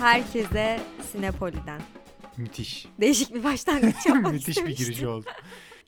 Herkese Sinepoli'den. Müthiş. Değişik bir başlangıç yapmak Müthiş bir giriş oldu.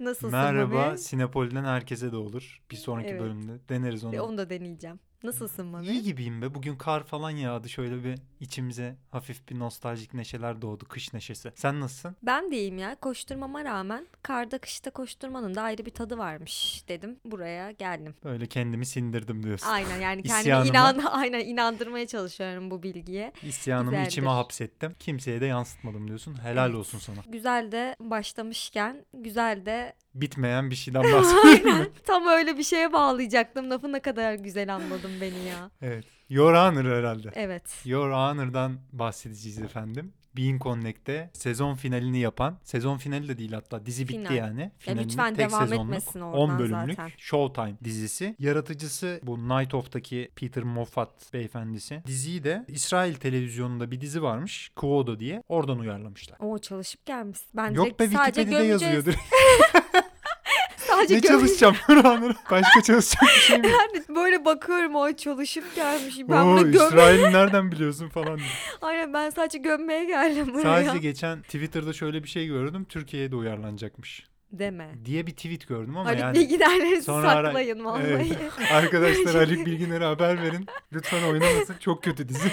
Nasılsın Merhaba, Mami? Sinepoli'den herkese de olur. Bir sonraki Evet. bölümde deneriz onu. Ve Onu da deneyeceğim. Nasılsın Mami? İyi gibiyim be. Bugün kar falan yağdı. Şöyle bir içimize hafif bir nostaljik neşeler doğdu. Kış neşesi. Sen nasılsın? Ben de iyiyim ya. Koşturmama rağmen karda kışta koşturmanın da ayrı bir tadı varmış dedim. Buraya geldim. Böyle kendimi sindirdim diyorsun. Aynen yani kendimi inan aynen inandırmaya çalışıyorum bu bilgiye. İsyanımı Güzeldir. içime hapsettim. Kimseye de yansıtmadım diyorsun. Helal Evet. olsun sana. Güzel de başlamışken güzel de Bitmeyen bir şeyden bahsediyorum. aynen tam öyle bir şeye bağlayacaktım. Lafı ne kadar güzel anladın beni ya. evet. Your Honor herhalde. Evet. Your Honor'dan bahsedeceğiz efendim. Being Connect'te sezon finalini yapan, sezon finali de değil hatta dizi bitti Final. yani. Ya Finalini lütfen tek devam sezonluk, etmesin 10 oradan bölümlük zaten. Showtime dizisi. Yaratıcısı bu Night Of'taki Peter Moffat beyefendisi. Diziyi de İsrail televizyonunda bir dizi varmış. Quodo diye. Oradan uyarlamışlar. O çalışıp gelmiş. Ben Yok be sadece Wikipedia'da gömeceğiz. yazıyordur. Sadece ne göm- çalışacağım? Başka çalışacak bir şey mi? De böyle bakıyorum o çalışıp gelmiş. Ben Oo, bunu göm İsrail'i nereden biliyorsun falan diye. Aynen ben sadece gömmeye geldim buraya. Sadece geçen Twitter'da şöyle bir şey gördüm. Türkiye'ye de uyarlanacakmış. Deme. diye bir tweet gördüm ama Haluk yani Bilginerleri sonra ara- saklayın vallahi. Evet. arkadaşlar Haluk Bilginer'e haber verin. Lütfen oynamasın. Çok kötü dizi.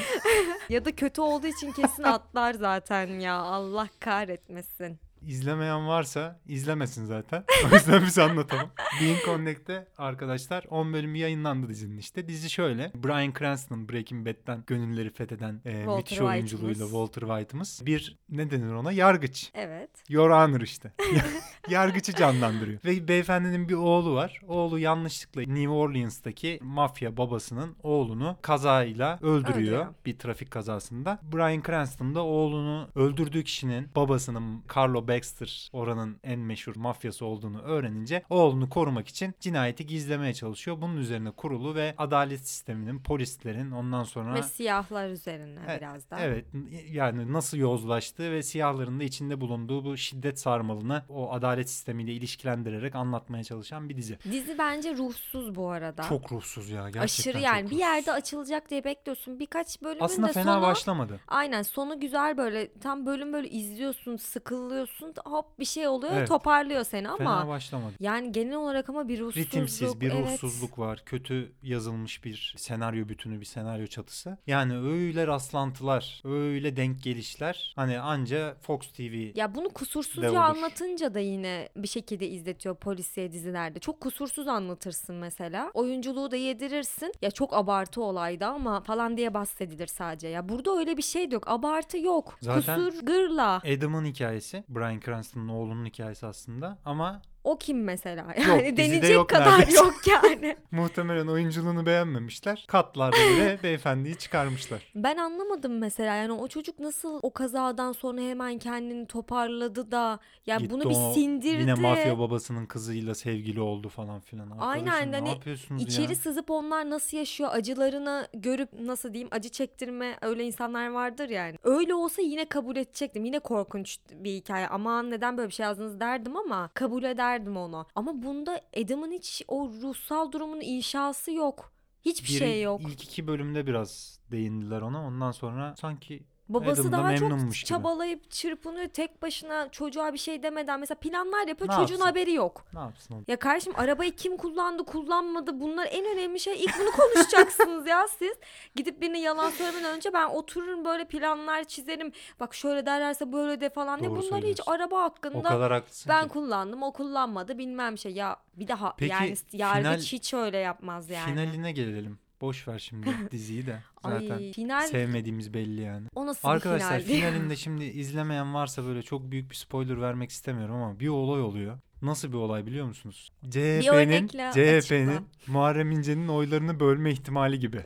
ya da kötü olduğu için kesin atlar zaten ya. Allah kahretmesin. İzlemeyen varsa izlemesin zaten. O yüzden biz anlatalım. Being Connect'te arkadaşlar 10 bölümü yayınlandı dizinin işte. Dizi şöyle. Bryan Cranston Breaking Bad'den gönülleri fetheden e, Walter müthiş oyunculuğuyla Walter White'ımız. Bir ne denir ona? Yargıç. Evet. Your Honor işte. Yargıcı canlandırıyor. Ve beyefendinin bir oğlu var. Oğlu yanlışlıkla New Orleans'taki mafya babasının oğlunu kazayla öldürüyor. Öldürüyor. Bir trafik kazasında. Bryan Cranston da oğlunu öldürdüğü kişinin babasının Carlo Baxter oranın en meşhur mafyası olduğunu öğrenince oğlunu korumak için cinayeti gizlemeye çalışıyor. Bunun üzerine kurulu ve adalet sisteminin, polislerin ondan sonra Ve siyahlar üzerine Evet, biraz da. Evet yani nasıl yozlaştığı ve siyahların da içinde bulunduğu bu şiddet sarmalını o adalet sistemiyle ilişkilendirerek anlatmaya çalışan bir dizi. Dizi bence ruhsuz bu arada. Çok ruhsuz ya gerçekten Aşırı yani bir yerde açılacak diye bekliyorsun. Birkaç bölümün Aslında de fena sonu başlamadı. Aynen sonu güzel böyle tam bölüm böyle izliyorsun sıkılıyorsun hop bir şey oluyor Evet. toparlıyor seni Fena ama başlamadı. yani genel olarak ama bir ruhsuzluk. Ritimsiz bir evet. ruhsuzluk var. Kötü yazılmış bir senaryo bütünü, bir senaryo çatısı. Yani öyle rastlantılar, öyle denk gelişler. Hani anca Fox TV Ya bunu kusursuzca anlatınca da yine bir şekilde izletiyor polisiye dizilerde. Çok kusursuz anlatırsın mesela. Oyunculuğu da yedirirsin. Ya çok abartı olaydı ama falan diye bahsedilir sadece. Ya burada öyle bir şey yok. Abartı yok. Zaten- Kusur gırla. Adam'ın hikayesi, Bryan Cranston'ın oğlunun hikayesi aslında. Ama O kim mesela? Yok, Yani dizide denecek yok kadar neredeyse. yok yani. muhtemelen oyunculuğunu beğenmemişler. Katlarda bile beyefendiyi çıkarmışlar. Ben anlamadım mesela yani o çocuk nasıl o kazadan sonra hemen kendini toparladı da ya Gitti bunu bir sindirdi. Yine mafya babasının kızıyla sevgili oldu falan filan. Aynen, Arkadaşım, hani ne yapıyorsunuz İçeri ya? sızıp onlar nasıl yaşıyor acılarını görüp nasıl diyeyim acı çektirme öyle insanlar vardır yani. Öyle olsa yine kabul edecektim. Yine korkunç bir hikaye. Aman neden böyle bir şey yazdınız derdim ama kabul ederdim onu. Ama bunda Adam'ın hiç o ruhsal durumun inşası yok. Hiçbir Biri- şey yok. İlk iki bölümde biraz değindiler ona. Ondan sonra sanki Babası Adam da daha çok memnunmuş gibi. çabalayıp çırpınıyor tek başına çocuğa bir şey demeden mesela planlar yapıyor Ne çocuğun yapsın? haberi yok. ne yapsın o? Ya kardeşim arabayı kim kullandı kullanmadı bunlar en önemli şey ilk bunu konuşacaksınız ya siz. Gidip birine yalan söylemeden önce ben otururum böyle planlar çizerim. Bak şöyle derlerse böyle de falan diye Doğru bunları hiç söylüyorsun. araba O hakkında kadar haklısın ben ki. kullandım o kullanmadı bilmem şey ya bir daha Peki, yani yargıç final- hiç öyle yapmaz yani. Finaline gelelim. Boş ver şimdi diziyi de. Zaten Ay final sevmediğimiz belli yani. o nasıl Arkadaşlar bir finaldi? finalinde şimdi izlemeyen varsa böyle çok büyük bir spoiler vermek istemiyorum ama bir olay oluyor. Nasıl bir olay biliyor musunuz? CHP'nin CHP'nin. Muharrem İnce'nin oylarını bölme ihtimali gibi.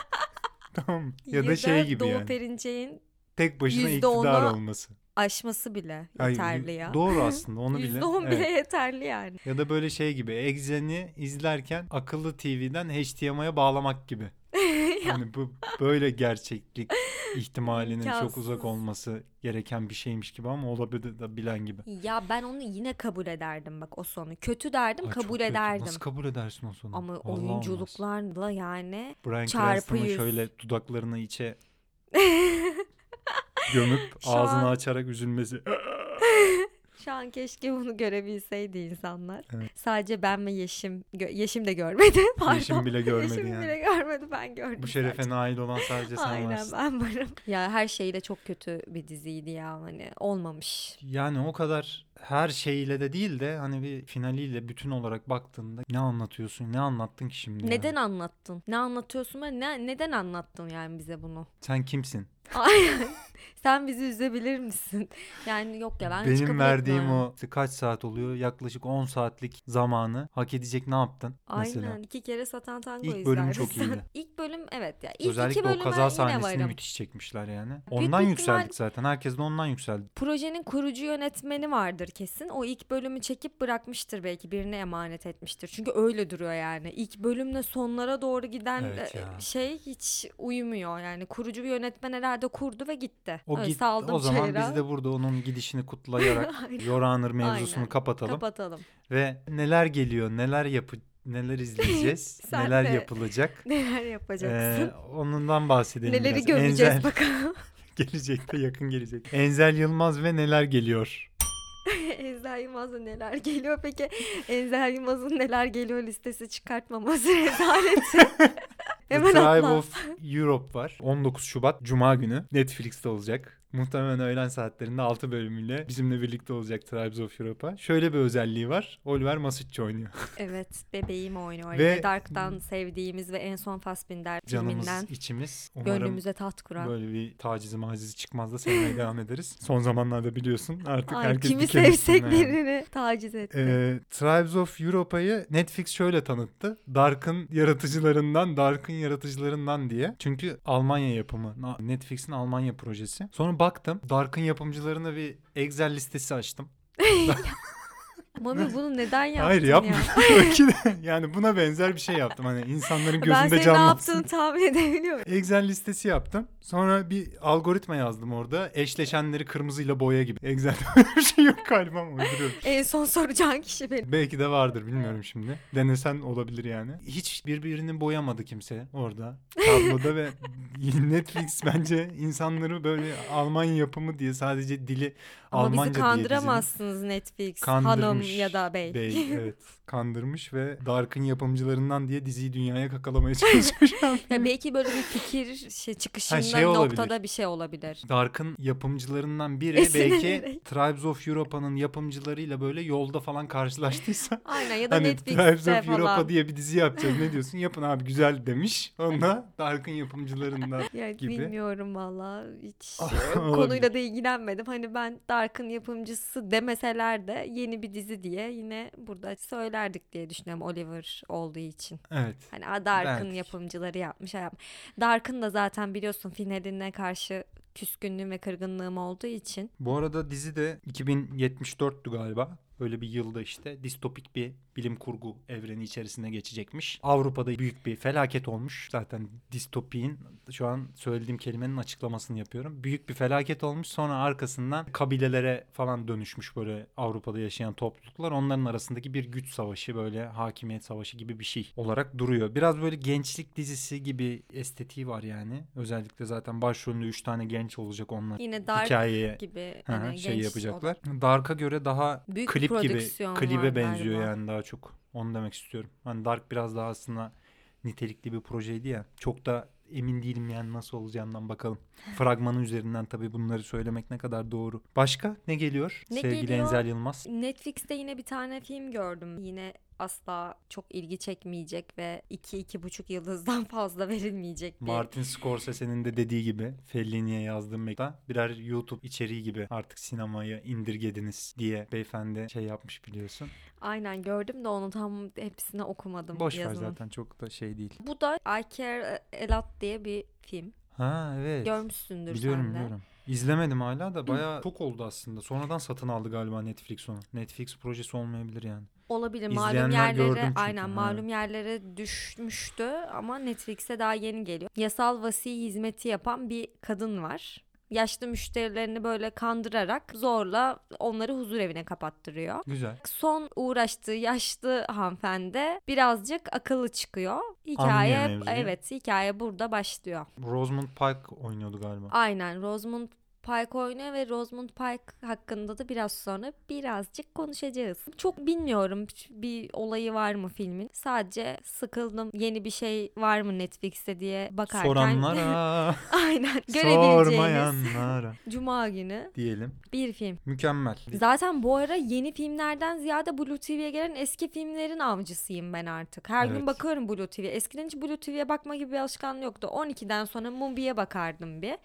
tamam mı? Ya, da şey gibi Doğu yani. Perinçek'in Tek başına iktidar olması. aşması bile yeterli ya. Doğru aslında onu bile. Yüzde on Evet. bile yeterli yani. Ya da böyle şey gibi Exen'i izlerken akıllı TV'den HDMI'ye bağlamak gibi. Hani bu böyle gerçeklik ihtimalinin çok İmkansız. uzak olması gereken bir şeymiş gibi ama olabilir de bilen gibi. Ya ben onu yine kabul ederdim bak o sonu. Kötü derdim çok kabul kötü. ederdim. Nasıl kabul edersin o sonu? Ama Vallahi olmaz. oyunculuklarla yani Bryan çarpı yüz. şöyle dudaklarını içe gömüp ağzını an- açarak üzülmesi. Şu an keşke bunu görebilseydi insanlar. Evet. Sadece ben ve Yeşim. gö- Yeşim de görmedi. Pardon. Yeşim bile görmedi Yeşim yani. bile görmedi ben gördüm. Bu şerefe sadece. nail olan sadece sen Aynen varsın. ben varım. Ya her şeyle çok kötü bir diziydi ya hani olmamış. Yani o kadar her şeyiyle de değil de hani bir finaliyle bütün olarak baktığında ne anlatıyorsun? Ne anlattın ki şimdi? Neden yani? anlattın? Ne anlatıyorsun ve ne, neden anlattın yani bize bunu? Sen kimsin? Aynen. Sen bizi üzebilir misin? Yani yok ya ben Benim verdiğim etmem. o kaç saat oluyor? Yaklaşık 10 saatlik zamanı hak edecek ne yaptın mesela? Aynen iki kere satan tango İlk bölüm çok iyiydi. İlk bölüm evet ya. İlk Özellikle iki o kaza sahnesini varım. müthiş çekmişler yani. Büyük Ondan bir yükseldik ihtimal- zaten. Herkes de ondan yükseldi. Projenin kurucu yönetmeni vardır kesin. O ilk bölümü çekip bırakmıştır belki birine emanet etmiştir. Çünkü öyle duruyor yani. İlk bölümle sonlara doğru giden Evet e, ya. şey hiç uyumuyor. Yani kurucu bir yönetmen herhalde kurdu ve gitti. O, Öyle git, saldım o zaman çayıra. biz de burada onun gidişini kutlayarak Honor mevzusunu Aynen. kapatalım. Kapatalım. Ve neler geliyor, neler yapı neler izleyeceğiz, neler de yapılacak. Neler yapacaksın? Ee, onundan bahsedelim Neleri biraz. göreceğiz Enzel bakalım. gelecekte yakın gelecek. Enzel Yılmaz ve neler geliyor. Enzel Yılmaz'a neler geliyor peki? Enzel Yılmaz'ın neler geliyor listesi çıkartmaması rezaleti. The Hemen Tribe atla. of Europe var. 19 Şubat Cuma günü Netflix'te olacak. Muhtemelen öğlen saatlerinde 6 bölümüyle bizimle birlikte olacak Tribes of Europe'a. Şöyle bir özelliği var. Oliver Masucci oynuyor. Evet bebeğim oynuyor. Ve- Dark'tan sevdiğimiz ve en son Fassbinder Canımız, filminden içimiz. Umarım gönlümüze taht kuran. böyle bir tacizi macizi çıkmaz da sevmeye devam ederiz. Son zamanlarda biliyorsun artık Ay, herkes kimi sevsek yani. birini taciz etti. Ee, Tribes of Europa'yı Netflix şöyle tanıttı. Dark'ın yaratıcılarından, Dark'ın yaratıcılarından diye. Çünkü Almanya yapımı. Netflix'in Almanya projesi. Sonra baktım. Dark'ın yapımcılarına bir Excel listesi açtım. Mami bunu neden yaptın Hayır yapma. ya? Belki de yani buna benzer bir şey yaptım. Hani insanların Ben gözünde senin ne canlansın. yaptığını tahmin edebiliyorum. Excel listesi yaptım. Sonra bir algoritma yazdım orada. Eşleşenleri kırmızıyla boya gibi. Excel'de böyle bir şey yok galiba ama uyduruyorum. En son soracağın kişi benim. Belki de vardır bilmiyorum şimdi. Denesen olabilir yani. Hiç birbirini boyamadı kimse orada. Tabloda ve Netflix bence insanları böyle Almanya yapımı diye sadece dili Ama Almanca bizi diye kandıramazsınız Netflix Kandırmış hanım ya da bey. Bey evet kandırmış ve Dark'ın yapımcılarından diye diziyi dünyaya kakalamaya an. Ya belki böyle bir fikir şey, çıkışında şey olabilir. noktada bir şey olabilir. Dark'ın yapımcılarından biri belki Tribes of Europa'nın yapımcılarıyla böyle yolda falan karşılaştıysa Aynen ya da hani Netflix'te Tribes of falan. Europa diye bir dizi yapacağız ne diyorsun yapın abi güzel demiş. Onda Dark'ın yapımcılarından Ya gibi. bilmiyorum valla hiç Ah, konuyla da ilgilenmedim. Hani ben Dark'ın yapımcısı demeseler de yeni bir dizi diye yine burada söylerdik diye düşünüyorum Oliver olduğu için. Evet. Hani "Aa, Dark'ın yapımcıları yapmış." Dark'ın da zaten biliyorsun finaline karşı küskünlüğüm ve kırgınlığım olduğu için. Bu arada dizi de 2074'tü galiba. Böyle bir yılda işte distopik bir bilim kurgu evreni içerisinde geçecekmiş. Avrupa'da büyük bir felaket olmuş. Zaten distopiğin şu an söylediğim kelimenin açıklamasını yapıyorum. Büyük bir felaket olmuş. Sonra arkasından kabilelere falan dönüşmüş böyle Avrupa'da yaşayan topluluklar. Onların arasındaki bir güç savaşı böyle hakimiyet savaşı gibi bir şey olarak duruyor. Biraz böyle gençlik dizisi gibi estetiği var yani. Özellikle zaten başrolünde 3 tane genç olacak onlar. Yine Dark Hikayeye gibi hani şey yapacaklar. Dark'a göre daha Büyük klip gibi klibe benziyor galiba. yani daha çok. Onu demek istiyorum. Hani Dark biraz daha aslında nitelikli bir projeydi ya. Çok da emin değilim yani nasıl olacağından bakalım. Fragmanı üzerinden tabii bunları söylemek ne kadar doğru. Başka ne geliyor? Ne Sevgili geliyor? Enzel Yılmaz. Netflix'te yine bir tane film gördüm. Yine asla çok ilgi çekmeyecek ve 2-2,5 yıldızdan fazla verilmeyecek bir Martin Scorsese'nin de dediği gibi Fellini'ye yazdığım mektup birer YouTube içeriği gibi artık sinemayı indirgediniz diye beyefendi şey yapmış biliyorsun. Aynen gördüm de onu tam hepsini okumadım Boş ver yazının. zaten çok da şey değil. Bu da I Care A Lot diye bir film. Ha evet. Görmüşsündür Biliyorum sen de. biliyorum. İzlemedim hala da bayağı çok oldu aslında. Sonradan satın aldı galiba Netflix onu. Netflix projesi olmayabilir yani. Olabilir malum İzleyenler gördüm yerlere çünkü, aynen ha. malum yerlere düşmüştü ama Netflix'e daha yeni geliyor. Yasal vasi hizmeti yapan bir kadın var. Yaşlı müşterilerini böyle kandırarak zorla onları huzur evine kapattırıyor. Güzel. Son uğraştığı yaşlı hanımefendi birazcık akıllı çıkıyor. Hikaye Anlıyor mevzuyu. evet hikaye burada başlıyor. Rosamund Pike oynuyordu galiba. Aynen Rosamund Pike oynuyor ve Rosamund Pike hakkında da biraz sonra birazcık konuşacağız. Çok bilmiyorum bir olayı var mı filmin. Sadece sıkıldım. Yeni bir şey var mı Netflix'te diye bakarken. Soranlara, Aynen. Sormayanlara Cuma günü diyelim. bir film. Mükemmel. Zaten bu ara yeni filmlerden ziyade Blue TV'ye gelen eski filmlerin avcısıyım ben artık. Her Evet. gün bakıyorum Blue TV'ye. Eskiden hiç Blue TV'ye bakma gibi bir alışkanlığı yoktu. 12'den sonra Mubi'ye bakardım bir.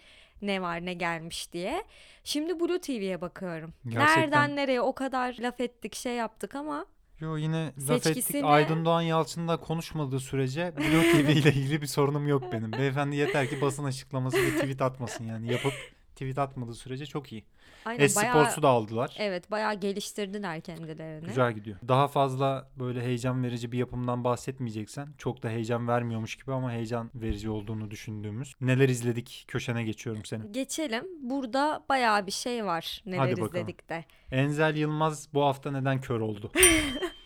Ne var ne gelmiş diye. Şimdi Blue TV'ye bakıyorum. Gerçekten. Nereden nereye o kadar laf ettik şey yaptık ama Yo yine laf ettik. Seçkisini- Aydın Doğan Yalçın da konuşmadığı sürece Blue TV ile ilgili bir sorunum yok benim. Beyefendi yeter ki basın açıklaması ve tweet atmasın yani. Yapıp tweet atmadığı sürece çok iyi. Aynen bayağı Esports'u da aldılar. evet bayağı geliştirdiler kendilerini. Güzel gidiyor. Daha fazla böyle heyecan verici bir yapımdan bahsetmeyeceksen çok da heyecan vermiyormuş gibi ama heyecan verici olduğunu düşündüğümüz. Neler izledik köşene geçiyorum seni. Geçelim. Burada bayağı bir şey var. Neler Hadi bakalım. izledik de. Enzel Yılmaz bu hafta neden kör oldu?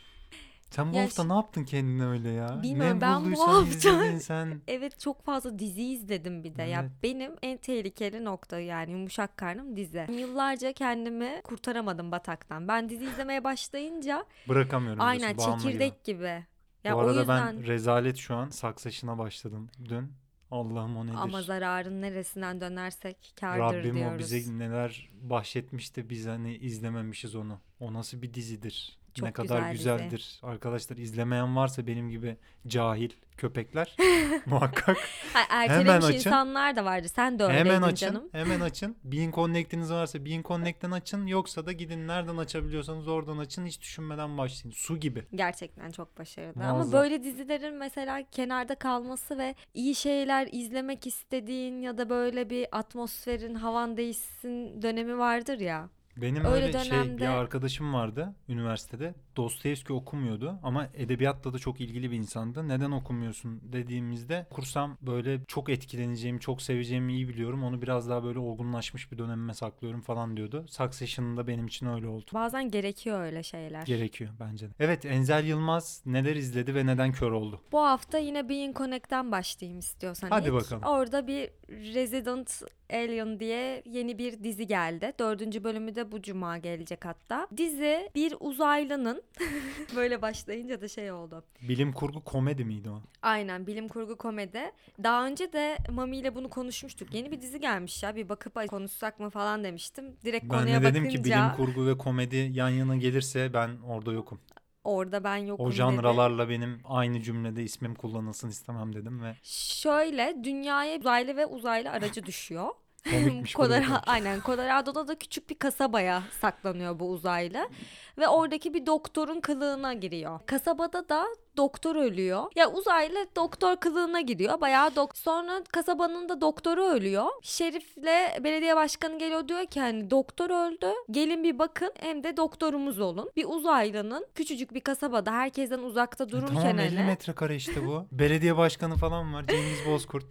sen bu Ya hafta şi- ne yaptın kendine öyle ya? Bilmiyorum, ne ben bu bulduysan hafta- izledin sen. Evet çok fazla dizi izledim bir de. Ya Evet. benim en tehlikeli nokta yani yumuşak karnım dizi. Yıllarca kendimi kurtaramadım bataktan. Ben dizi izlemeye başlayınca Bırakamıyorum aynen diyorsun, bağımlı gibi. çekirdek gibi. Ya bu o arada yüzden ben rezalet şu an Succession'a başladım dün. Allah'ım o nedir? ama zararın neresinden dönersek kârdır Rabbim diyoruz. o bize neler bahşetmiş de biz hani izlememişiz onu. O nasıl bir dizidir? Çok ne kadar güzel dizi. güzeldir. Arkadaşlar izlemeyen varsa benim gibi cahil köpekler muhakkak Ha, ertelemiş açın. insanlar da vardı. Sen de öyleydin hemen açın. canım. Hemen açın. Bean Connect'iniz varsa Bean Connect'ten açın. Yoksa da gidin nereden açabiliyorsanız oradan açın. Hiç düşünmeden başlayın. Su gibi. Gerçekten çok başarılı. Muazzam. Ama böyle dizilerin mesela kenarda kalması ve iyi şeyler izlemek istediğin ya da böyle bir atmosferin havan değişsin dönemi vardır ya. Benim Öyle öyle, şey bir dönemde- arkadaşım vardı üniversitede. Dostoyevski okumuyordu ama edebiyatla da çok ilgili bir insandı. Neden okumuyorsun dediğimizde kursam böyle çok etkileneceğimi, çok seveceğimi iyi biliyorum. Onu biraz daha böyle olgunlaşmış bir dönemime saklıyorum falan diyordu. Succession'da benim için öyle oldu. Bazen gerekiyor öyle şeyler. Gerekiyor bence de. Evet Enzel Yılmaz neler izledi ve neden kör oldu? Bu hafta yine Being Connect'ten başlayayım istiyorsan. Hadi ilk. bakalım. Orada bir Resident Alien diye yeni bir dizi geldi. Dördüncü bölümü de bu cuma gelecek hatta. Dizi bir uzaylının böyle başlayınca da şey oldu. Bilim kurgu komedi miydi o? Aynen bilim kurgu komedi. Daha önce de Mami ile bunu konuşmuştuk. Yeni bir dizi gelmiş ya bir bakıp "Ay, konuşsak mı falan demiştim. Direkt Ben konuya de dedim bakınca ki bilim kurgu ve komedi yan yana gelirse ben orada yokum. orada ben yokum O dedi. janralarla benim aynı cümlede ismim kullanılsın istemem dedim ve Şöyle dünyaya uzaylı ve uzaylı aracı düşüyor. Komikmiş. komik. aynen Colorado'da da küçük bir kasabaya saklanıyor bu uzaylı ve oradaki bir doktorun kılığına giriyor. Kasabada da doktor ölüyor. Ya uzaylı doktor kılığına giriyor. Bayağı dok sonra kasabanın da doktoru ölüyor. Şerifle belediye başkanı geliyor diyor ki hani doktor öldü. Gelin bir bakın hem de doktorumuz olun. Bir uzaylının küçücük bir kasabada herkesten uzakta E dururken tamam 50 hele. metrekare işte bu. Belediye başkanı falan var. Cengiz Bozkurt.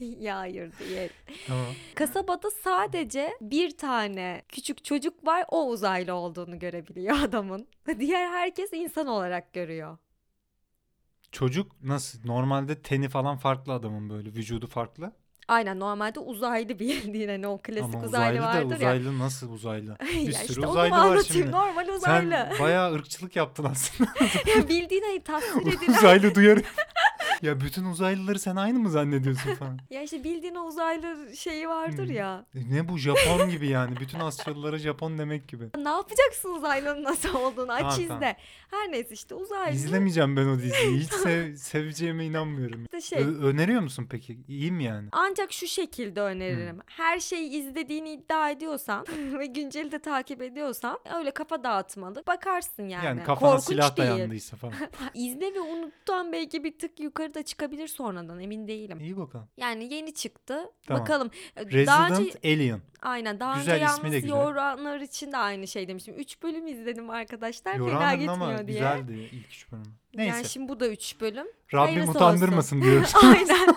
ya hayır değil. tamam. Kasabada sadece bir tane küçük çocuk var o uzaylı olduğunu görebiliyor adamın. Diğer herkes insan olarak görüyor. Çocuk nasıl? Normalde teni falan farklı adamın böyle. Vücudu farklı. Aynen normalde uzaylı bildiğin hani o klasik Ama uzaylı, uzaylı da vardır uzaylı nasıl uzaylı? ya. Bir ya sürü işte uzaylı var şimdi. normal uzaylı. Sen bayağı ırkçılık yaptın aslında. ya bildiğin hani tasvir edilen. uzaylı duyarım. Ya bütün uzaylıları sen aynı mı zannediyorsun falan? ya işte bildiğin o uzaylı şeyi vardır Hmm. ya. E Ne bu Japon gibi yani. Bütün Asyalılara Japon demek gibi. Ne yapacaksın uzaylının nasıl olduğunu aç Tamam, izle. tamam. Her neyse işte uzaylı. İzlemeyeceğim ben o diziyi. Hiç sev- seveceğime inanmıyorum. İşte şey Ö- öneriyor musun peki? İyi mi yani? Ancak şu şekilde öneririm. Her şeyi izlediğini iddia ediyorsan ve günceli de takip ediyorsan öyle kafa dağıtmalı. Bakarsın yani. Yani, kafana Korkunç silah değil. dayandıysa falan. İzle ve unuttan belki bir tık yukarıda çıkabilir sonradan emin değilim. İyi bakalım. Yani yeni çıktı. Tamam. Bakalım. Ee, Daha önce Resident Alien. aynen daha Güzel, önce yalnız güzel. yoranlar için de aynı şey demiştim. 3 bölüm izledim arkadaşlar. Fena Yoran'ın gitmiyor ama diye. güzeldi ilk üç bölümü. Neyse. Yani şimdi bu da 3 bölüm. Rabbim hayırlısı utandırmasın diyoruz. Aynen.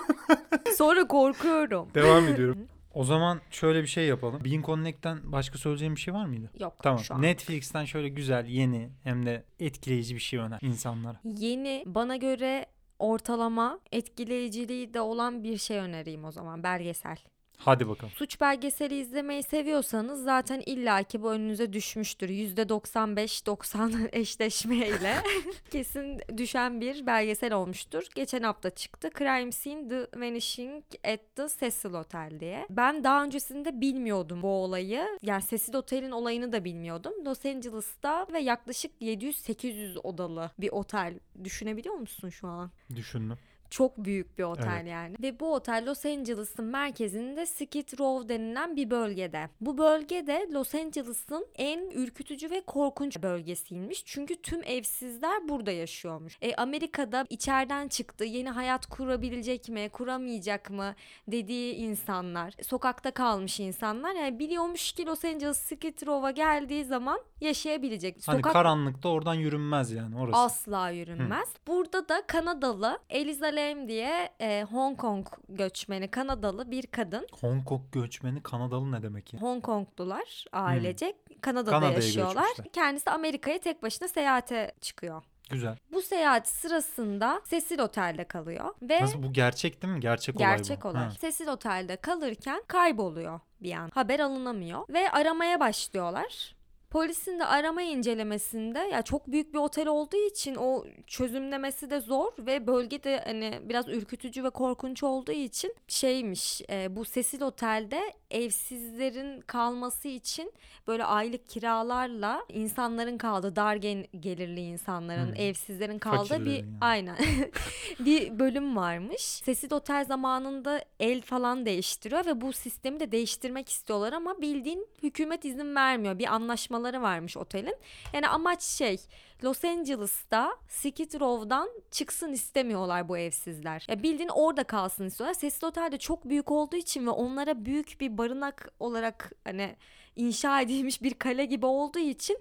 Sonra korkuyorum. Devam ediyorum. O zaman şöyle bir şey yapalım. Bean Connect'ten başka söyleyeceğim bir şey var mıydı? Yok Tamam. şu an. Netflix'ten şöyle güzel, yeni hem de etkileyici bir şey öner insanlara. Yeni bana göre ortalama etkileyiciliği de olan bir şey önereyim o zaman belgesel. Hadi bakalım. Suç belgeseli izlemeyi seviyorsanız zaten illaki bu önünüze düşmüştür. %95-90 eşleşmeyle kesin düşen bir belgesel olmuştur. Geçen hafta çıktı. Crime Scene The Vanishing at the Cecil Hotel diye. Ben daha öncesinde bilmiyordum bu olayı. Yani Cecil Hotel'in olayını da bilmiyordum. Los Angeles'ta ve yaklaşık 700-800 odalı bir otel. Düşünebiliyor musun şu an? Düşündüm. Çok büyük bir otel Evet. yani. Ve bu otel Los Angeles'ın merkezinde Skid Row denilen bir bölgede. Bu bölgede Los Angeles'ın en ürkütücü ve korkunç bölgesiymiş. Çünkü tüm evsizler burada yaşıyormuş. E, Amerika'da içeriden çıktı, yeni hayat kurabilecek mi, kuramayacak mı dediği insanlar, sokakta kalmış insanlar. Yani biliyormuş ki Los Angeles Skid Row'a geldiği zaman yaşayabilecek. Hani Sokak karanlıkta oradan yürünmez yani orası. Asla yürünmez. Burada da Kanadalı Eliza Lam diye e, Hong Kong göçmeni Kanadalı bir kadın. Hong Kong göçmeni Kanadalı ne demek ya? Hong Konglular ailecek Kanada'da Kanada'ya yaşıyorlar. göçmüşler. Kendisi Amerika'ya tek başına seyahate çıkıyor. Güzel. Bu seyahat sırasında Cecil Otel'de kalıyor ve Nasıl bu gerçek değil mi? Gerçek olay bu. gerçek olay. Ha. Cecil Otel'de kalırken kayboluyor bir an. Haber alınamıyor ve aramaya başlıyorlar. Polisin de arama incelemesinde ya çok büyük bir otel olduğu için o çözümlemesi de zor ve bölgede hani biraz ürkütücü ve korkunç olduğu için şeymiş e, bu Cecil Otel'de evsizlerin kalması için böyle aylık kiralarla insanların kaldığı dar gelirli insanların Hmm. evsizlerin kaldığı bir Fakirlerin yani. aynen bir bölüm varmış. Cecil Otel zamanında el falan değiştiriyor ve bu sistemi de değiştirmek istiyorlar ama bildiğin hükümet izin vermiyor. Bir anlaşmaları varmış otelin. Yani amaç şey Los Angeles'ta Skid Row'dan çıksın istemiyorlar bu evsizler. Ya bildiğin orada kalsın istiyorlar. Cecil Otel de çok büyük olduğu için ve onlara büyük bir barınak olarak hani inşa edilmiş bir kale gibi olduğu için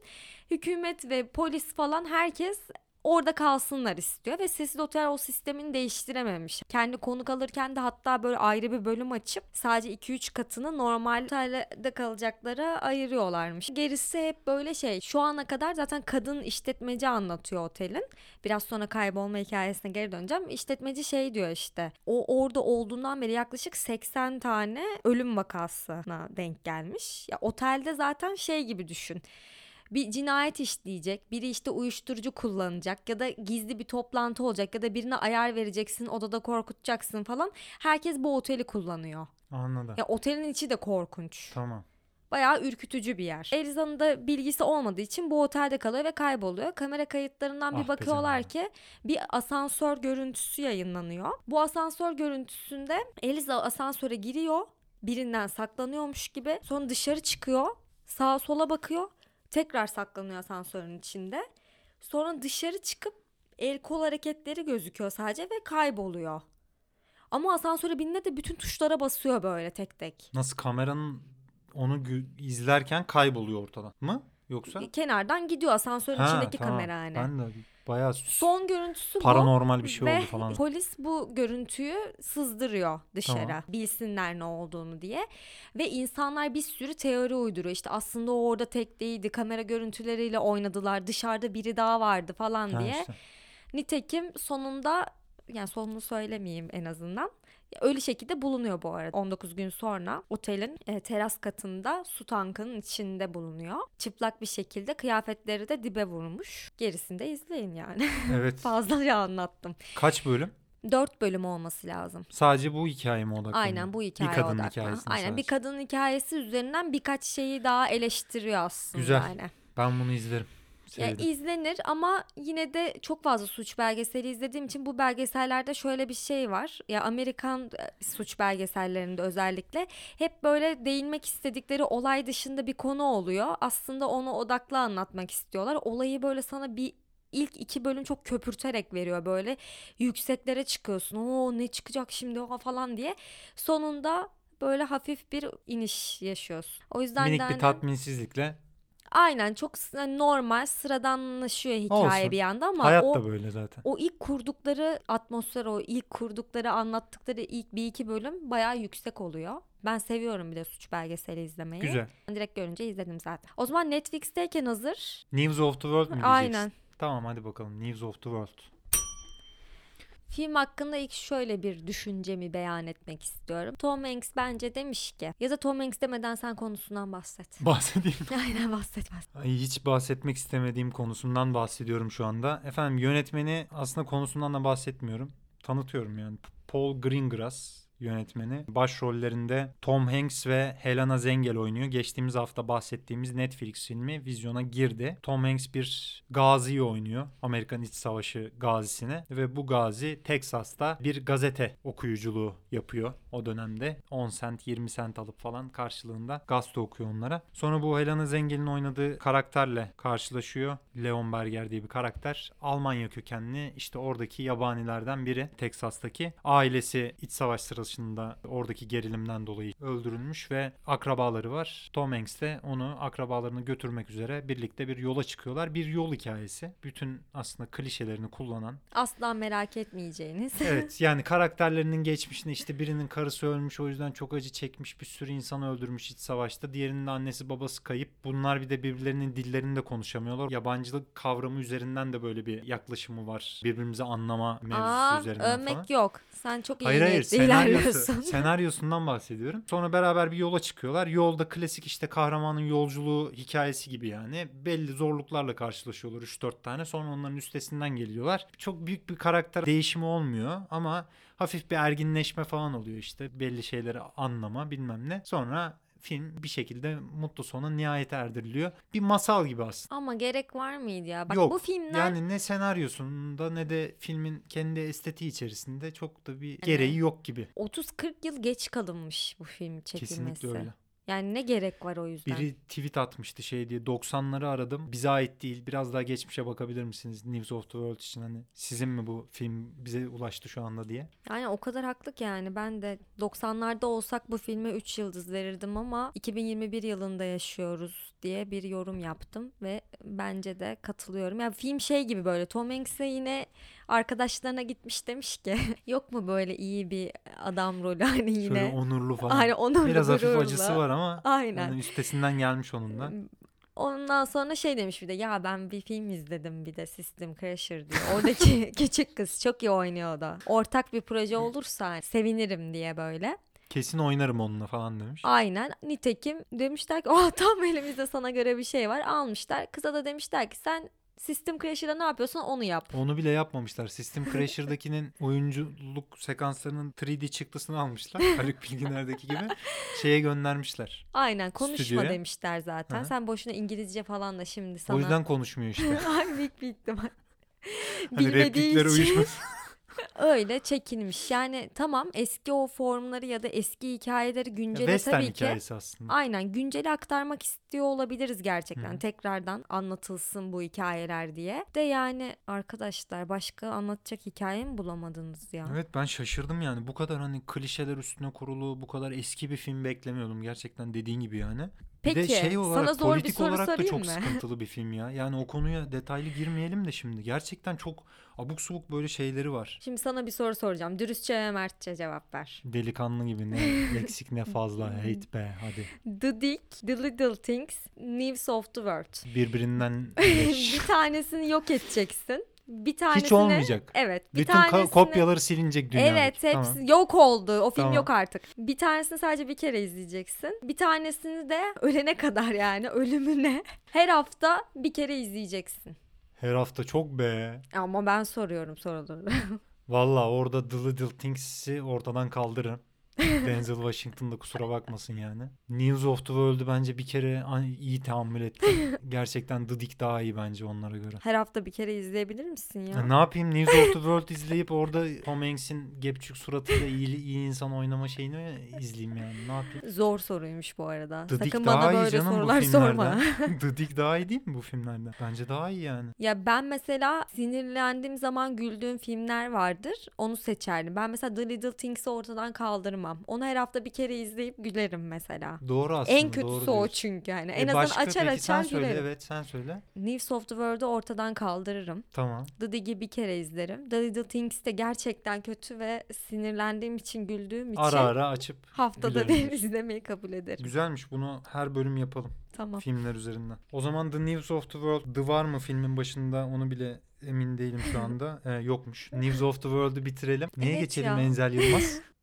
hükümet ve polis falan herkes orada kalsınlar istiyor ve Cecil Otel o sistemini değiştirememiş. Kendi konuk alırken de hatta böyle ayrı bir bölüm açıp sadece 2-3 katını normal otelde kalacaklara ayırıyorlarmış. Gerisi hep böyle şey. Şu ana kadar zaten kadın işletmeci anlatıyor otelin. Biraz sonra kaybolma hikayesine geri döneceğim. İşletmeci şey diyor işte. O orada olduğundan beri yaklaşık 80 tane ölüm vakasına denk gelmiş. Ya otelde zaten şey gibi düşün bir cinayet işleyecek, biri işte uyuşturucu kullanacak ya da gizli bir toplantı olacak ya da birine ayar vereceksin, odada korkutacaksın falan. Herkes bu oteli kullanıyor. Anladım. Ya otelin içi de korkunç. Tamam. Bayağı ürkütücü bir yer. Eliza'nın da bilgisi olmadığı için bu otelde kalıyor ve kayboluyor. Kamera kayıtlarından Ah bir bakıyorlar ki bir asansör görüntüsü yayınlanıyor. Bu asansör görüntüsünde Eliza asansöre giriyor. Birinden saklanıyormuş gibi. Sonra dışarı çıkıyor. Sağa sola bakıyor. Tekrar saklanıyor asansörün içinde. Sonra dışarı çıkıp el kol hareketleri gözüküyor sadece ve kayboluyor. Ama asansöre bindiğinde de bütün tuşlara basıyor böyle tek tek. Nasıl kameranın onu izlerken kayboluyor ortadan mı? Yoksa? kenardan gidiyor asansörün Ha, içindeki tamam. kamera hani. Ben de bayağı Son görüntüsü bu. paranormal bir şey Ve oldu falan. polis bu görüntüyü sızdırıyor dışarı. Tamam. Bilsinler ne olduğunu diye. Ve insanlar bir sürü teori uyduruyor. İşte aslında o orada tek değildi. Kamera görüntüleriyle oynadılar. Dışarıda biri daha vardı falan Ha, diye. işte. Nitekim sonunda yani sonunu söylemeyeyim en azından. Öyle şekilde bulunuyor bu arada. 19 gün sonra otelin e, teras katında su tankının içinde bulunuyor. Çıplak bir şekilde kıyafetleri de dibe vurmuş. Gerisini de izleyin yani. Evet. Fazlaca anlattım. Kaç bölüm? 4 bölüm olması lazım. Sadece bu hikaye mi odaklanıyor? Aynen bu hikaye Bir kadının odaklı. hikayesine Aynen bir sadece. kadının hikayesi üzerinden birkaç şeyi daha eleştiriyor aslında Güzel. yani. Ben bunu izlerim. Ya Sevdim. izlenir ama yine de çok fazla suç belgeseli izlediğim için bu belgesellerde şöyle bir şey var. Ya Amerikan e, suç belgesellerinde özellikle hep böyle değinmek istedikleri olay dışında bir konu oluyor. Aslında onu odaklı anlatmak istiyorlar. Olayı böyle sana bir ilk iki bölüm çok köpürterek veriyor böyle yükseklere çıkıyorsun. Oo ne çıkacak şimdi o falan diye. Sonunda böyle hafif bir iniş yaşıyorsun. O yüzden Minik de bir hani- tatminsizlikle. Aynen çok s- hani normal sıradanlaşıyor hikaye Olsun. bir yanda ama Hayat o da böyle zaten. o ilk kurdukları atmosfer o ilk kurdukları anlattıkları ilk bir iki bölüm bayağı yüksek oluyor. Ben seviyorum bir de suç belgeseli izlemeyi. Güzel. Direkt görünce izledim zaten. O zaman Netflix'teyken hazır. News of the World mu diyeceksin? Aynen. Tamam hadi bakalım. News of the World. Film hakkında ilk şöyle bir düşüncemi beyan etmek istiyorum. Tom Hanks bence demiş ki ya da Tom Hanks demeden sen konusundan bahset. Bahsedeyim. Aynen bahset bahset. Ay, hiç bahsetmek istemediğim konusundan bahsediyorum şu anda. Efendim yönetmeni aslında konusundan da bahsetmiyorum. Tanıtıyorum yani. Paul Greengrass yönetmeni. Başrollerinde Tom Hanks ve Helena Zengel oynuyor. Geçtiğimiz hafta bahsettiğimiz Netflix filmi vizyona girdi. Tom Hanks bir gaziyi oynuyor. Amerikan İç Savaşı gazisini ve bu gazi Teksas'ta bir gazete okuyuculuğu yapıyor o dönemde. 10 sent 20 sent alıp falan karşılığında gazete okuyor onlara. Sonra bu Helena Zengel'in oynadığı karakterle karşılaşıyor. Leon Berger diye bir karakter. Almanya kökenli işte oradaki yabanilerden biri Teksas'taki. Ailesi iç savaş sırasında oradaki gerilimden dolayı öldürülmüş ve akrabaları var. Tom Hanks de onu akrabalarını götürmek üzere birlikte bir yola çıkıyorlar. Bir yol hikayesi. Bütün aslında klişelerini kullanan Asla merak etmeyeceğiniz. Evet yani karakterlerinin geçmişini işte birinin karısı ölmüş o yüzden çok acı çekmiş bir sürü insanı öldürmüş iç savaşta. Diğerinin de annesi babası kayıp. Bunlar bir de birbirlerinin dillerinde konuşamıyorlar. Yabancılık kavramı üzerinden de böyle bir yaklaşımı var. Birbirimizi anlama mevzusu Aa, üzerinden övmek falan. yok. Sen çok iyi Hayır hayır niyetli ilerliyorsun. senaryosundan bahsediyorum. Sonra beraber bir yola çıkıyorlar. Yolda klasik işte kahramanın yolculuğu hikayesi gibi yani. Belli zorluklarla karşılaşıyorlar 3-4 tane. Sonra onların üstesinden geliyorlar. Çok büyük bir karakter değişimi olmuyor ama hafif bir erginleşme falan oluyor işte. Belli şeyleri anlama bilmem ne. Sonra film bir şekilde mutlu sona nihayete erdiriliyor. Bir masal gibi aslında. Ama gerek var mıydı ya? Bak Yok, bu filmler Yani ne senaryosunda ne de filmin kendi estetiği içerisinde çok da bir gereği yok gibi. 30-40 yıl geç kalınmış bu film çekilmesi. Kesinlikle öyle. Yani ne gerek var o yüzden? Biri tweet atmıştı şey diye 90'ları aradım. Bize ait değil. Biraz daha geçmişe bakabilir misiniz? News of the World için hani sizin mi bu film bize ulaştı şu anda diye. Yani o kadar haklı ki yani ben de 90'larda olsak bu filme 3 yıldız verirdim ama 2021 yılında yaşıyoruz diye bir yorum yaptım ve bence de katılıyorum. Yani film şey gibi böyle Tom Hanks'e yine arkadaşlarına gitmiş demiş ki yok mu böyle iyi bir adam rolü hani Şöyle yine onurlu falan. hani onurlu Biraz hafif gururlu. acısı var ama Aynen. yani üstesinden gelmiş onun da. Ondan sonra şey demiş bir de ya ben bir film izledim bir de System Crasher diye. Oradaki küçük kız çok iyi oynuyordu. Ortak bir proje olursa sevinirim diye böyle. Kesin oynarım onunla falan demiş. Aynen. Nitekim demişler ki oh tam elimizde sana göre bir şey var. Almışlar. Kıza da demişler ki sen System Crasher'da ne yapıyorsan onu yap. Onu bile yapmamışlar. System Crasher'dakinin oyunculuk sekanslarının 3D çıktısını almışlar. Haluk Bilginer'deki gibi. Şeye göndermişler. Aynen konuşma Stüdyoya. demişler zaten. Hı hı. Sen boşuna İngilizce falan da şimdi sana. O yüzden konuşmuyor işte. Ay büyük bir ihtimal. Hani Bilmediği için. uyuşmasın. öyle çekilmiş. Yani tamam eski o formları ya da eski hikayeleri güncele Western tabii ki. hikayesi aslında. Aynen günceli aktarmak istiyor olabiliriz gerçekten. Hı. Tekrardan anlatılsın bu hikayeler diye. De yani arkadaşlar başka anlatacak hikaye mi bulamadınız ya? Evet ben şaşırdım yani. Bu kadar hani klişeler üstüne kurulu, bu kadar eski bir film beklemiyordum. Gerçekten dediğin gibi yani. Bir Peki de şey olarak sana zor bir politik soru olarak da sorayım çok mı? sıkıntılı bir film ya. Yani o konuya detaylı girmeyelim de şimdi. Gerçekten çok abuk subuk böyle şeyleri var. Şimdi sana bir soru soracağım. Dürüstçe ve mertçe cevap ver. Delikanlı gibi ne eksik ne fazla hate be hadi. The Dick, The Little Things, News of the World. Birbirinden bir tanesini yok edeceksin. Bir tanesini... hiç olmayacak. Evet. Bir Bütün tanesini... kopyaları silinecek dünyada. Evet hepsi Tamam. yok oldu. O film Tamam. yok artık. Bir tanesini sadece bir kere izleyeceksin. Bir tanesini de ölene kadar yani ölümüne her hafta bir kere izleyeceksin. Her hafta çok be. Ama ben soruyorum soruları. Valla orada The Little Things'i ortadan kaldırın. Denzel Washington da kusura bakmasın yani. News of the World'u bence bir kere iyi tahammül etti. Gerçekten The Dick daha iyi bence onlara göre. her hafta bir kere izleyebilir misin ya? Ya ne yapayım News of the World izleyip orada Tom Hanks'in gepçük suratıyla iyi, iyi insan oynama şeyini izleyeyim yani ne yapayım. Zor soruymuş bu arada. The Dick Sakın daha bana iyi böyle canım sorular sorma. The Dick daha iyi değil mi bu filmlerden? Bence daha iyi yani. Ya ben mesela sinirlendiğim zaman güldüğüm filmler vardır. Onu seçerdim. Ben mesela The Little Things'i ortadan kaldırmam. Onu her hafta bir kere izleyip gülerim mesela. Doğru aslında. en doğru kötüsü o diyorsun. çünkü yani. E En azından başka, açar peki sen açar söyle gülerim. evet sen söyle. News of the World'u ortadan kaldırırım. Tamam. The Dig'i bir kere izlerim. The Little Things de gerçekten kötü ve sinirlendiğim için güldüğüm için Ara ara açıp haftada bir izlemeyi kabul ederim. Güzelmiş bunu her bölüm yapalım Tamam. filmler üzerinden. O zaman The News of the World The var mı filmin başında onu bile emin değilim şu anda. Ee, yokmuş. News of the World'u bitirelim. Neye Evet geçelim ya. Enzel Yılmaz?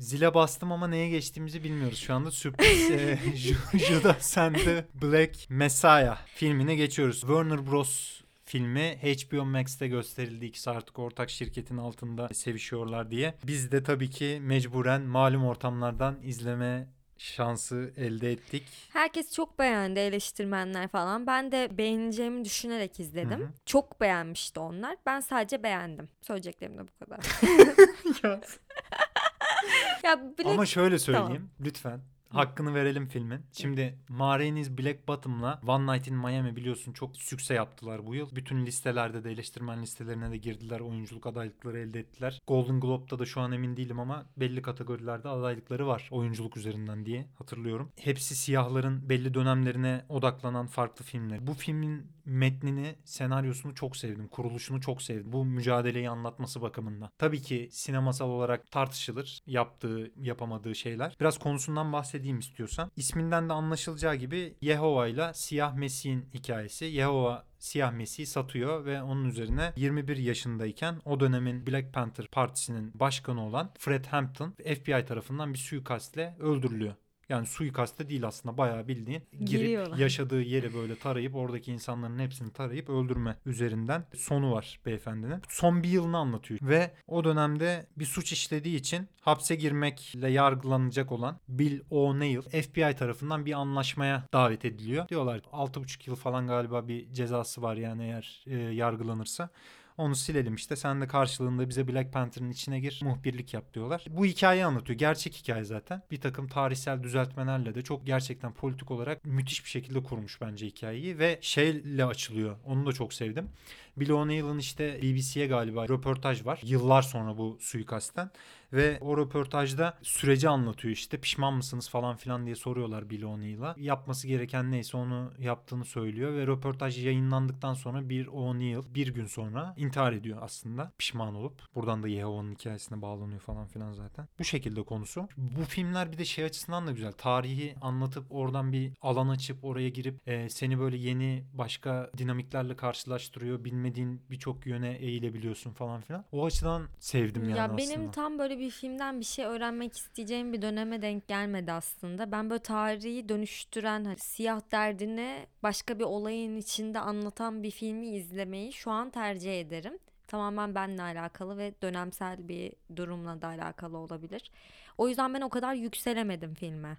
Zile bastım ama neye geçtiğimizi bilmiyoruz şu anda. Sürpriz e, Ju- Judas the Black Messiah filmine geçiyoruz. Warner Bros filmi HBO Max'te gösterildi. İkisi artık ortak şirketin altında sevişiyorlar diye. Biz de tabii ki mecburen malum ortamlardan izleme şansı elde ettik. Herkes çok beğendi eleştirmenler falan. Ben de beğeneceğimi düşünerek izledim. Hı hı. Çok beğenmişti onlar. Ben sadece beğendim. Söyleyeceklerim de bu kadar. ya Black... Ama şöyle söyleyeyim lütfen. Hakkını verelim filmin. Şimdi Ma Rainey's Black Bottom'la One Night in Miami biliyorsun çok sükse yaptılar bu yıl. Bütün listelerde de eleştirmen listelerine de girdiler. Oyunculuk adaylıkları elde ettiler. Golden Globe'da da şu an emin değilim ama belli kategorilerde adaylıkları var. Oyunculuk üzerinden diye hatırlıyorum. Hepsi siyahların belli dönemlerine odaklanan farklı filmler. Bu filmin metnini, senaryosunu çok sevdim. Kuruluşunu çok sevdim. Bu mücadeleyi anlatması bakımından. Tabii ki sinemasal olarak tartışılır yaptığı, yapamadığı şeyler. Biraz konusundan bahsedeyim istiyorsan. İsminden de anlaşılacağı gibi Yehova ile Siyah Mesih'in hikayesi. Yehova Siyah Mesih'i satıyor ve onun üzerine 21 yaşındayken o dönemin Black Panther partisinin başkanı olan Fred Hampton FBI tarafından bir suikastle öldürülüyor. Yani suikaste değil aslında bayağı bildiğin girip Giriyorlar. yaşadığı yeri böyle tarayıp oradaki insanların hepsini tarayıp öldürme üzerinden sonu var beyefendinin. Son bir yılını anlatıyor ve o dönemde bir suç işlediği için hapse girmekle yargılanacak olan Bill O'Neill FBI tarafından bir anlaşmaya davet ediliyor. Diyorlar 6,5 yıl falan galiba bir cezası var yani eğer e, yargılanırsa. Onu silelim işte. Sen de karşılığında bize Black Panther'ın içine gir. Muhbirlik yap diyorlar. Bu hikayeyi anlatıyor. Gerçek hikaye zaten. Bir takım tarihsel düzeltmelerle de çok gerçekten politik olarak müthiş bir şekilde kurmuş bence hikayeyi. Ve şeyle açılıyor. Onu da çok sevdim. Bill O'Neill'ın işte BBC'ye galiba röportaj var. Yıllar sonra bu suikastten. Ve o röportajda süreci anlatıyor işte pişman mısınız falan filan diye soruyorlar Bill O'Neill'a. Yapması gereken neyse onu yaptığını söylüyor ve röportaj yayınlandıktan sonra bir O'Neill bir gün sonra intihar ediyor aslında pişman olup. Buradan da Yehova'nın hikayesine bağlanıyor falan filan zaten. Bu şekilde konusu. Bu filmler bir de şey açısından da güzel. Tarihi anlatıp oradan bir alan açıp oraya girip e, seni böyle yeni başka dinamiklerle karşılaştırıyor. Bilmediğin birçok yöne eğilebiliyorsun falan filan. O açıdan sevdim yani ya aslında. benim tam böyle bir filmden bir şey öğrenmek isteyeceğim bir döneme denk gelmedi aslında. Ben böyle tarihi dönüştüren hani siyah derdini başka bir olayın içinde anlatan bir filmi izlemeyi şu an tercih ederim. Tamamen benimle alakalı ve dönemsel bir durumla da alakalı olabilir. O yüzden ben o kadar yükselemedim filme.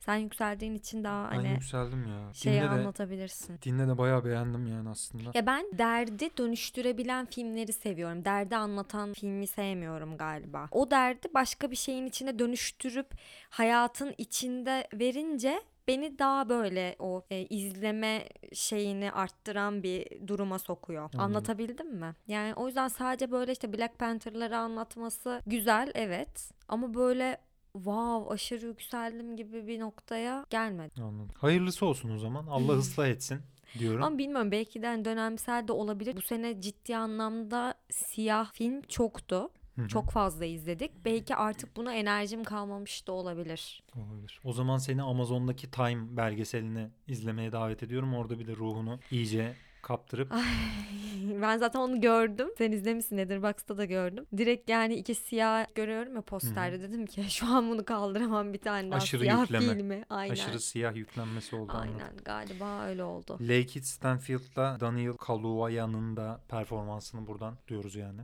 Sen yükseldiğin için daha Ben hani yükseldim ya. şeyi Dinle de, anlatabilirsin. dinle de bayağı beğendim yani aslında. Ya ben derdi dönüştürebilen filmleri seviyorum. Derdi anlatan filmi sevmiyorum galiba. O derdi başka bir şeyin içine dönüştürüp hayatın içinde verince beni daha böyle o e, izleme şeyini arttıran bir duruma sokuyor. Anladım. Anlatabildim mi? Yani o yüzden sadece böyle işte Black Panther'ları anlatması güzel evet ama böyle wow aşırı yükseldim gibi bir noktaya gelmedi. Anladım. Hayırlısı olsun o zaman. Allah ıslah etsin diyorum. Ama bilmiyorum belki de hani dönemsel de olabilir. Bu sene ciddi anlamda siyah film çoktu. Çok fazla izledik. Belki artık buna enerjim kalmamış da olabilir. Olabilir. O zaman seni Amazon'daki Time belgeselini izlemeye davet ediyorum. Orada bir de ruhunu iyice kaptırıp ben zaten onu gördüm. Sen izlemişsin Letterboxd'da da gördüm. Direkt yani iki siyah görüyorum ya posterde. Dedim ki şu an bunu kaldıramam bir tane daha Aşırı siyah yükleme. filmi. Aynen. aşırı siyah yüklenmesi oldu. anladım. Aynen galiba öyle oldu. Lake It Stanfield'da Daniel Kaluuya'nın da performansını buradan diyoruz yani.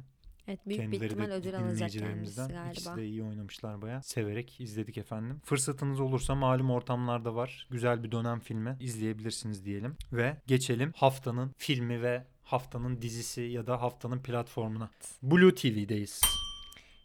Evet büyük bir Kendileri ihtimal de ödül alacak kendisi galiba. İkisi de iyi oynamışlar baya. Severek izledik efendim. Fırsatınız olursa malum ortamlarda var. Güzel bir dönem filmi izleyebilirsiniz diyelim. Ve geçelim haftanın filmi ve haftanın dizisi ya da haftanın platformuna. Blue TV'deyiz.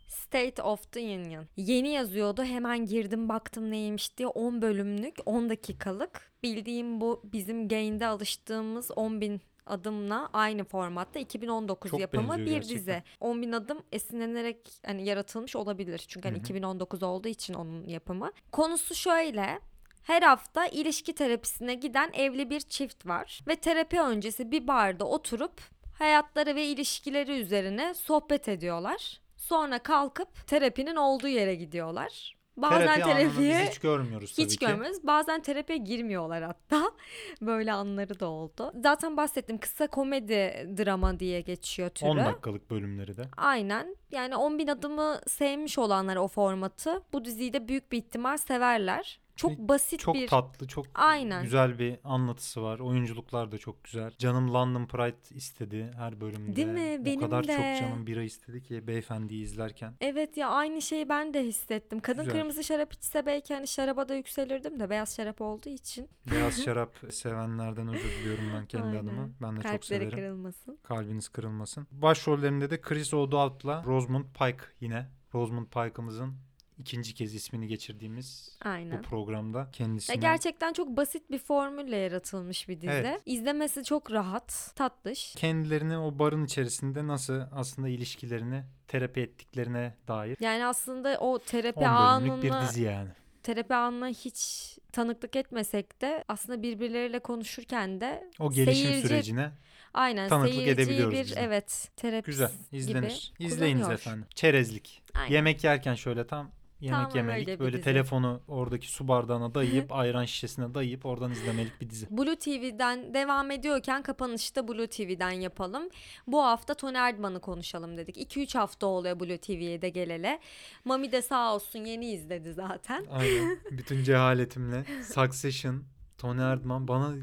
State of the Union. Yeni yazıyordu hemen girdim baktım neymiş diye 10 bölümlük 10 dakikalık. Bildiğim bu bizim Gain'de alıştığımız 10 bin adımla aynı formatta 2019 Çok yapımı bir gerçekten. dizi. 10 bin adım esinlenerek hani yaratılmış olabilir. Çünkü hani Hı hı. 2019 olduğu için onun yapımı. Konusu şöyle. Her hafta ilişki terapisine giden evli bir çift var ve terapi öncesi bir barda oturup hayatları ve ilişkileri üzerine sohbet ediyorlar. Sonra kalkıp terapinin olduğu yere gidiyorlar. Bazen Terapi terapiye hiç görmüyoruz tabii hiç ki. görmüyoruz. Bazen terapiye girmiyorlar hatta. Böyle anları da oldu. Zaten bahsettim kısa komedi drama diye geçiyor türü. 10 dakikalık bölümleri de. Aynen. Yani 10 bin adımı sevmiş olanlar o formatı bu diziyi de büyük bir ihtimal severler. Çok Ve basit Çok bir tatlı, çok Aynen. güzel bir anlatısı var. Oyunculuklar da çok güzel. Canım London Pride istedi her bölümde. Değil mi? O Benim kadar de. çok canım bira istedi ki beyefendiyi izlerken. Evet ya aynı şeyi ben de hissettim. Kadın Güzel. kırmızı şarap içse belki hani şaraba da yükselirdim de beyaz şarap olduğu için Beyaz şarap sevenlerden özür diliyorum ben kendi Aynen. adıma. Ben de çok kalpleri severim. kırılmasın. Kalbiniz kırılmasın. Başrollerinde de Chris O'Dowd'la Rosamund Pike yine. Rosamund Pike'ımızın ikinci kez ismini geçirdiğimiz Aynen. bu programda Ya kendisine gerçekten çok basit bir formülle yaratılmış bir dizi. Evet. İzlemesi çok rahat, tatlış. kendilerini o barın içerisinde nasıl aslında ilişkilerini terapi ettiklerine dair Yani aslında o 10 terapi bölümlük bir dizi yani. terapi anına hiç tanıklık etmesek de aslında birbirleriyle konuşurken de O gelişim seyirci- sürecine aynen tanıklık edebiliyoruz bir biz de. evet terapist güzel izlenir. gibi İzleyiniz efendim. Çerezlik. Aynen. Yemek yerken şöyle tam yemek Tamamen yemelik öyle bir böyle dizi. telefonu oradaki su bardağına dayayıp ayran şişesine dayayıp oradan izlemelik bir dizi. Blue TV'den devam ediyorken kapanışı da Blue TV'den yapalım. Bu hafta Tony Erdmann'ı konuşalım dedik. 2-3 hafta oluyor Blue TV'ye de gelele. Mami de sağ olsun yeni izledi zaten. Aynen. Bütün cehaletimle Succession, Tony Erdman bana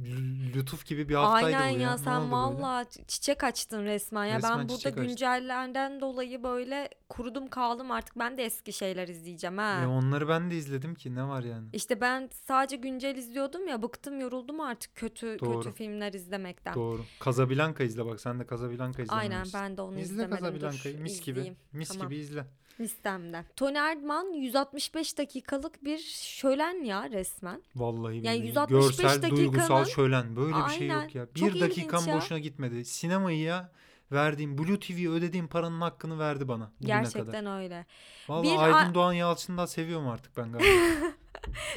lütuf gibi bir haftaydı Aynen bu ya, ya. Sen valla çiçek açtın resmen ya. Resmen ben burada çiçek açtım. güncellerden dolayı böyle kurudum kaldım artık ben de eski şeyler izleyeceğim ha. E onları ben de izledim ki ne var yani. İşte ben sadece güncel izliyordum ya bıktım yoruldum artık kötü Doğru. kötü filmler izlemekten. Doğru. Casablanca izle bak sen de Casablanca Aynen izlememişsin. ben de onu İzle izlemedim. Casablanca'yı Dur, mis gibi. izleyeyim. Mis Tamam. gibi izle. Listemde. Tony Erdman 165 dakikalık bir şölen ya resmen. Vallahi Yani billahi. 165 Görsel, duygusal dakikanın- şölen. Böyle bir şey Aynen. yok ya. Çok Bir dakikam ilginç ya. boşuna gitmedi. Sinemayı ya verdiğim Blue TV'ye ödediğim paranın hakkını verdi bana. bugüne kadar. Gerçekten öyle. Vallahi Bir Aydın Doğan Yalçın'ı da seviyorum artık ben galiba.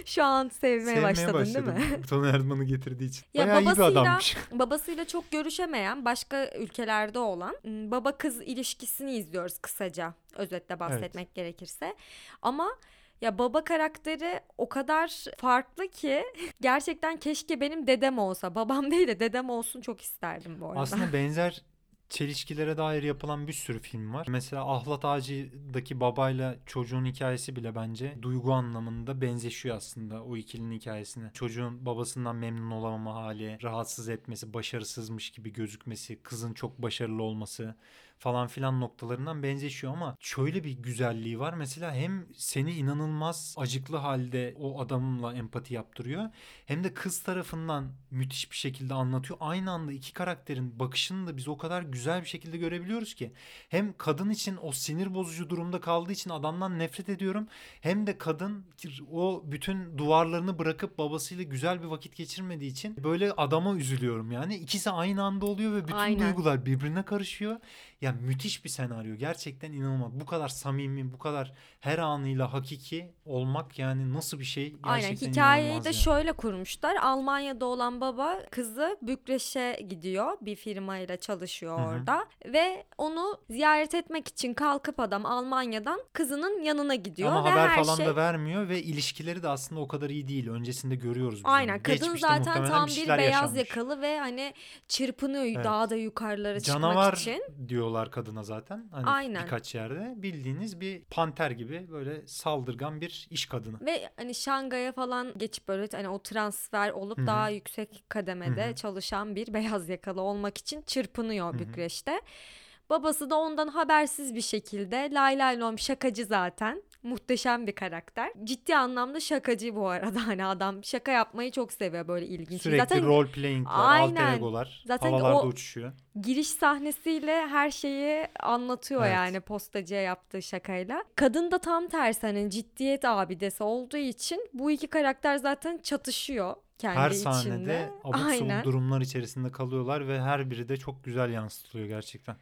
Şu an sevmeye, Sevmeye başladın başladım. değil mi? Tony Erdman'ı getirdiği için. Ya Bayağı iyi bir babasıyla- adammış. Babasıyla çok görüşemeyen başka ülkelerde olan baba kız ilişkisini izliyoruz kısaca özetle bahsetmek gerekirse. Ama ya baba karakteri o kadar farklı ki gerçekten keşke benim dedem olsa. Babam değil de dedem olsun çok isterdim bu arada. Aslında benzer çelişkilere dair yapılan bir sürü film var. Mesela Ahlat Ağacı'daki babayla çocuğun hikayesi bile bence duygu anlamında benzeşiyor aslında o ikilinin hikayesine. Çocuğun babasından memnun olamama hali, rahatsız etmesi, başarısızmış gibi gözükmesi, kızın çok başarılı olması falan filan noktalarından benzeşiyor ama şöyle bir güzelliği var. Mesela hem seni inanılmaz acıklı halde o adamla empati yaptırıyor hem de kız tarafından müthiş bir şekilde anlatıyor. Aynı anda iki karakterin bakışını da biz o kadar güzel bir şekilde görebiliyoruz ki. Hem kadın için o sinir bozucu durumda kaldığı için adamdan nefret ediyorum. Hem de kadın o bütün duvarlarını bırakıp babasıyla güzel bir vakit geçirmediği için böyle adama üzülüyorum yani. İkisi aynı anda oluyor ve bütün Aynen. duygular birbirine karışıyor. Ya müthiş bir senaryo. Gerçekten inanılmaz. Bu kadar samimi, bu kadar her anıyla hakiki olmak yani nasıl bir şey? Gerçekten Aynen hikayeyi de yani. şöyle kurmuşlar. Almanya'da olan baba kızı Bükreş'e gidiyor. Bir firmayla çalışıyor Hı hı. orada. Ve onu ziyaret etmek için kalkıp adam Almanya'dan kızının yanına gidiyor. Ama ve haber her falan şey... da vermiyor ve ilişkileri de aslında o kadar iyi değil. Öncesinde görüyoruz biz Aynen onu. kadın Geçmişte zaten tam bir beyaz yaşanmış. yakalı ve hani çırpınıyor Evet. daha da yukarılara Canavar çıkmak için. Diyorlar kadına zaten. Hani Aynen. birkaç yerde bildiğiniz bir panter gibi böyle saldırgan bir iş kadını. Ve hani Şangay'a falan geçip böyle hani o transfer olup Hı hı. daha yüksek kademede Hı hı. çalışan bir beyaz yakalı olmak için çırpınıyor. Bükreş'te. Babası da ondan habersiz bir şekilde lay lay lom şakacı zaten. Muhteşem bir karakter. Ciddi anlamda şakacı bu arada. Hani adam şaka yapmayı çok seviyor böyle ilginç. Sürekli zaten role playing'ler, Aynen. alter egolar, Zaten havalarda o- uçuşuyor. giriş sahnesiyle her şeyi anlatıyor Evet. yani postacıya yaptığı şakayla. Kadın da tam tersi hani ciddiyet abidesi olduğu için bu iki karakter zaten çatışıyor kendi Her içinde. sahnede abuk Aynen. sabuk durumlar içerisinde kalıyorlar ve her biri de çok güzel yansıtılıyor gerçekten.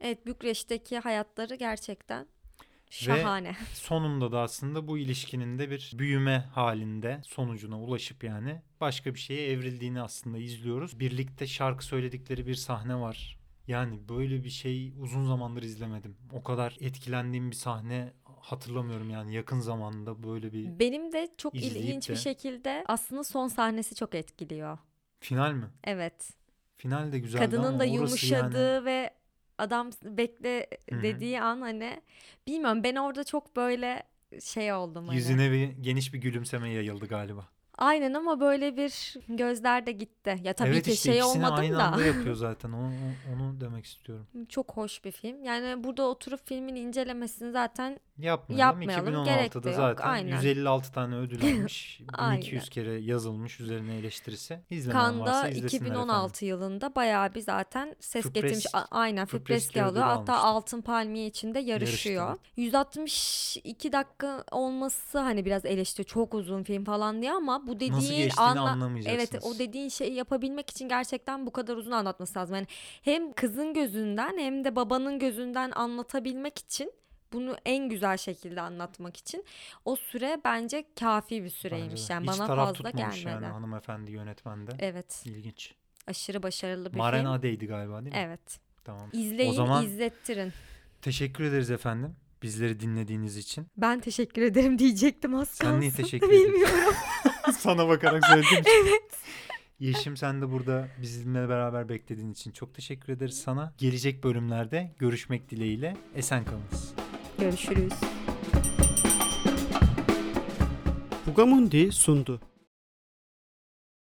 Evet Bükreş'teki hayatları gerçekten şahane. Sonunda da aslında bu ilişkinin de bir büyüme halinde sonucuna ulaşıp yani başka bir şeye evrildiğini aslında izliyoruz. Birlikte şarkı söyledikleri bir sahne var. Yani böyle bir şey uzun zamandır izlemedim. O kadar etkilendiğim bir sahne hatırlamıyorum yani yakın zamanda böyle bir Benim de çok ilginç de- bir şekilde aslında son sahnesi çok etkiliyor. final mi? Evet. Final de güzeldi Kadının da yumuşadığı yani ve adam bekle Hı hı. dediği an hani bilmiyorum ben orada çok böyle şey oldum hani. yüzüne bir geniş bir gülümseme yayıldı galiba. Aynen ama böyle bir gözler de gitti. Ya tabii evet ki işte şey olmadım aynı da. anda yapıyor zaten. Onu, onu demek istiyorum. Çok hoş bir film. Yani burada oturup filmin incelemesini zaten Yapmayalım. Yapmayalım, gerek de 2016'da yok. zaten Aynen. 156 tane ödül almış. Aynen. 1200 kere yazılmış üzerine eleştirisi. İzlemeyen Kanda varsa izlesinler 2016 yılında bayağı bir zaten ses Fıpres- getirmiş. Aynen Fıpreski alıyor. Hatta. Altın Palmiye içinde yarışıyor. Yarıştı. 162 dakika olması hani biraz eleştiri çok uzun film falan diye ama bu dediğin anla- anlamayacaksınız. Evet o dediğin şeyi yapabilmek için gerçekten bu kadar uzun anlatması lazım. Yani hem kızın gözünden hem de babanın gözünden anlatabilmek için bunu en güzel şekilde anlatmak için o süre bence kafi bir süreymiş. Bence de. Yani Hiç bana taraf fazla tutmamış gelmedi. yani hanımefendi yönetmende. Evet. İlginç. Aşırı başarılı bir Maren film. Adeydi galiba değil mi? Evet. Tamam. İzleyin, O zaman- izlettirin. Teşekkür ederiz efendim. Bizleri dinlediğiniz için. Ben teşekkür ederim diyecektim az Sen niye kalsın. teşekkür ediyorsun? Bilmiyorum. Sana bakarak söyledim. evet. Yeşim sen de burada bizimle beraber beklediğin için çok teşekkür ederiz sana. Gelecek bölümlerde görüşmek dileğiyle. Esen kalınız. Görüşürüz. Fugamundi sundu.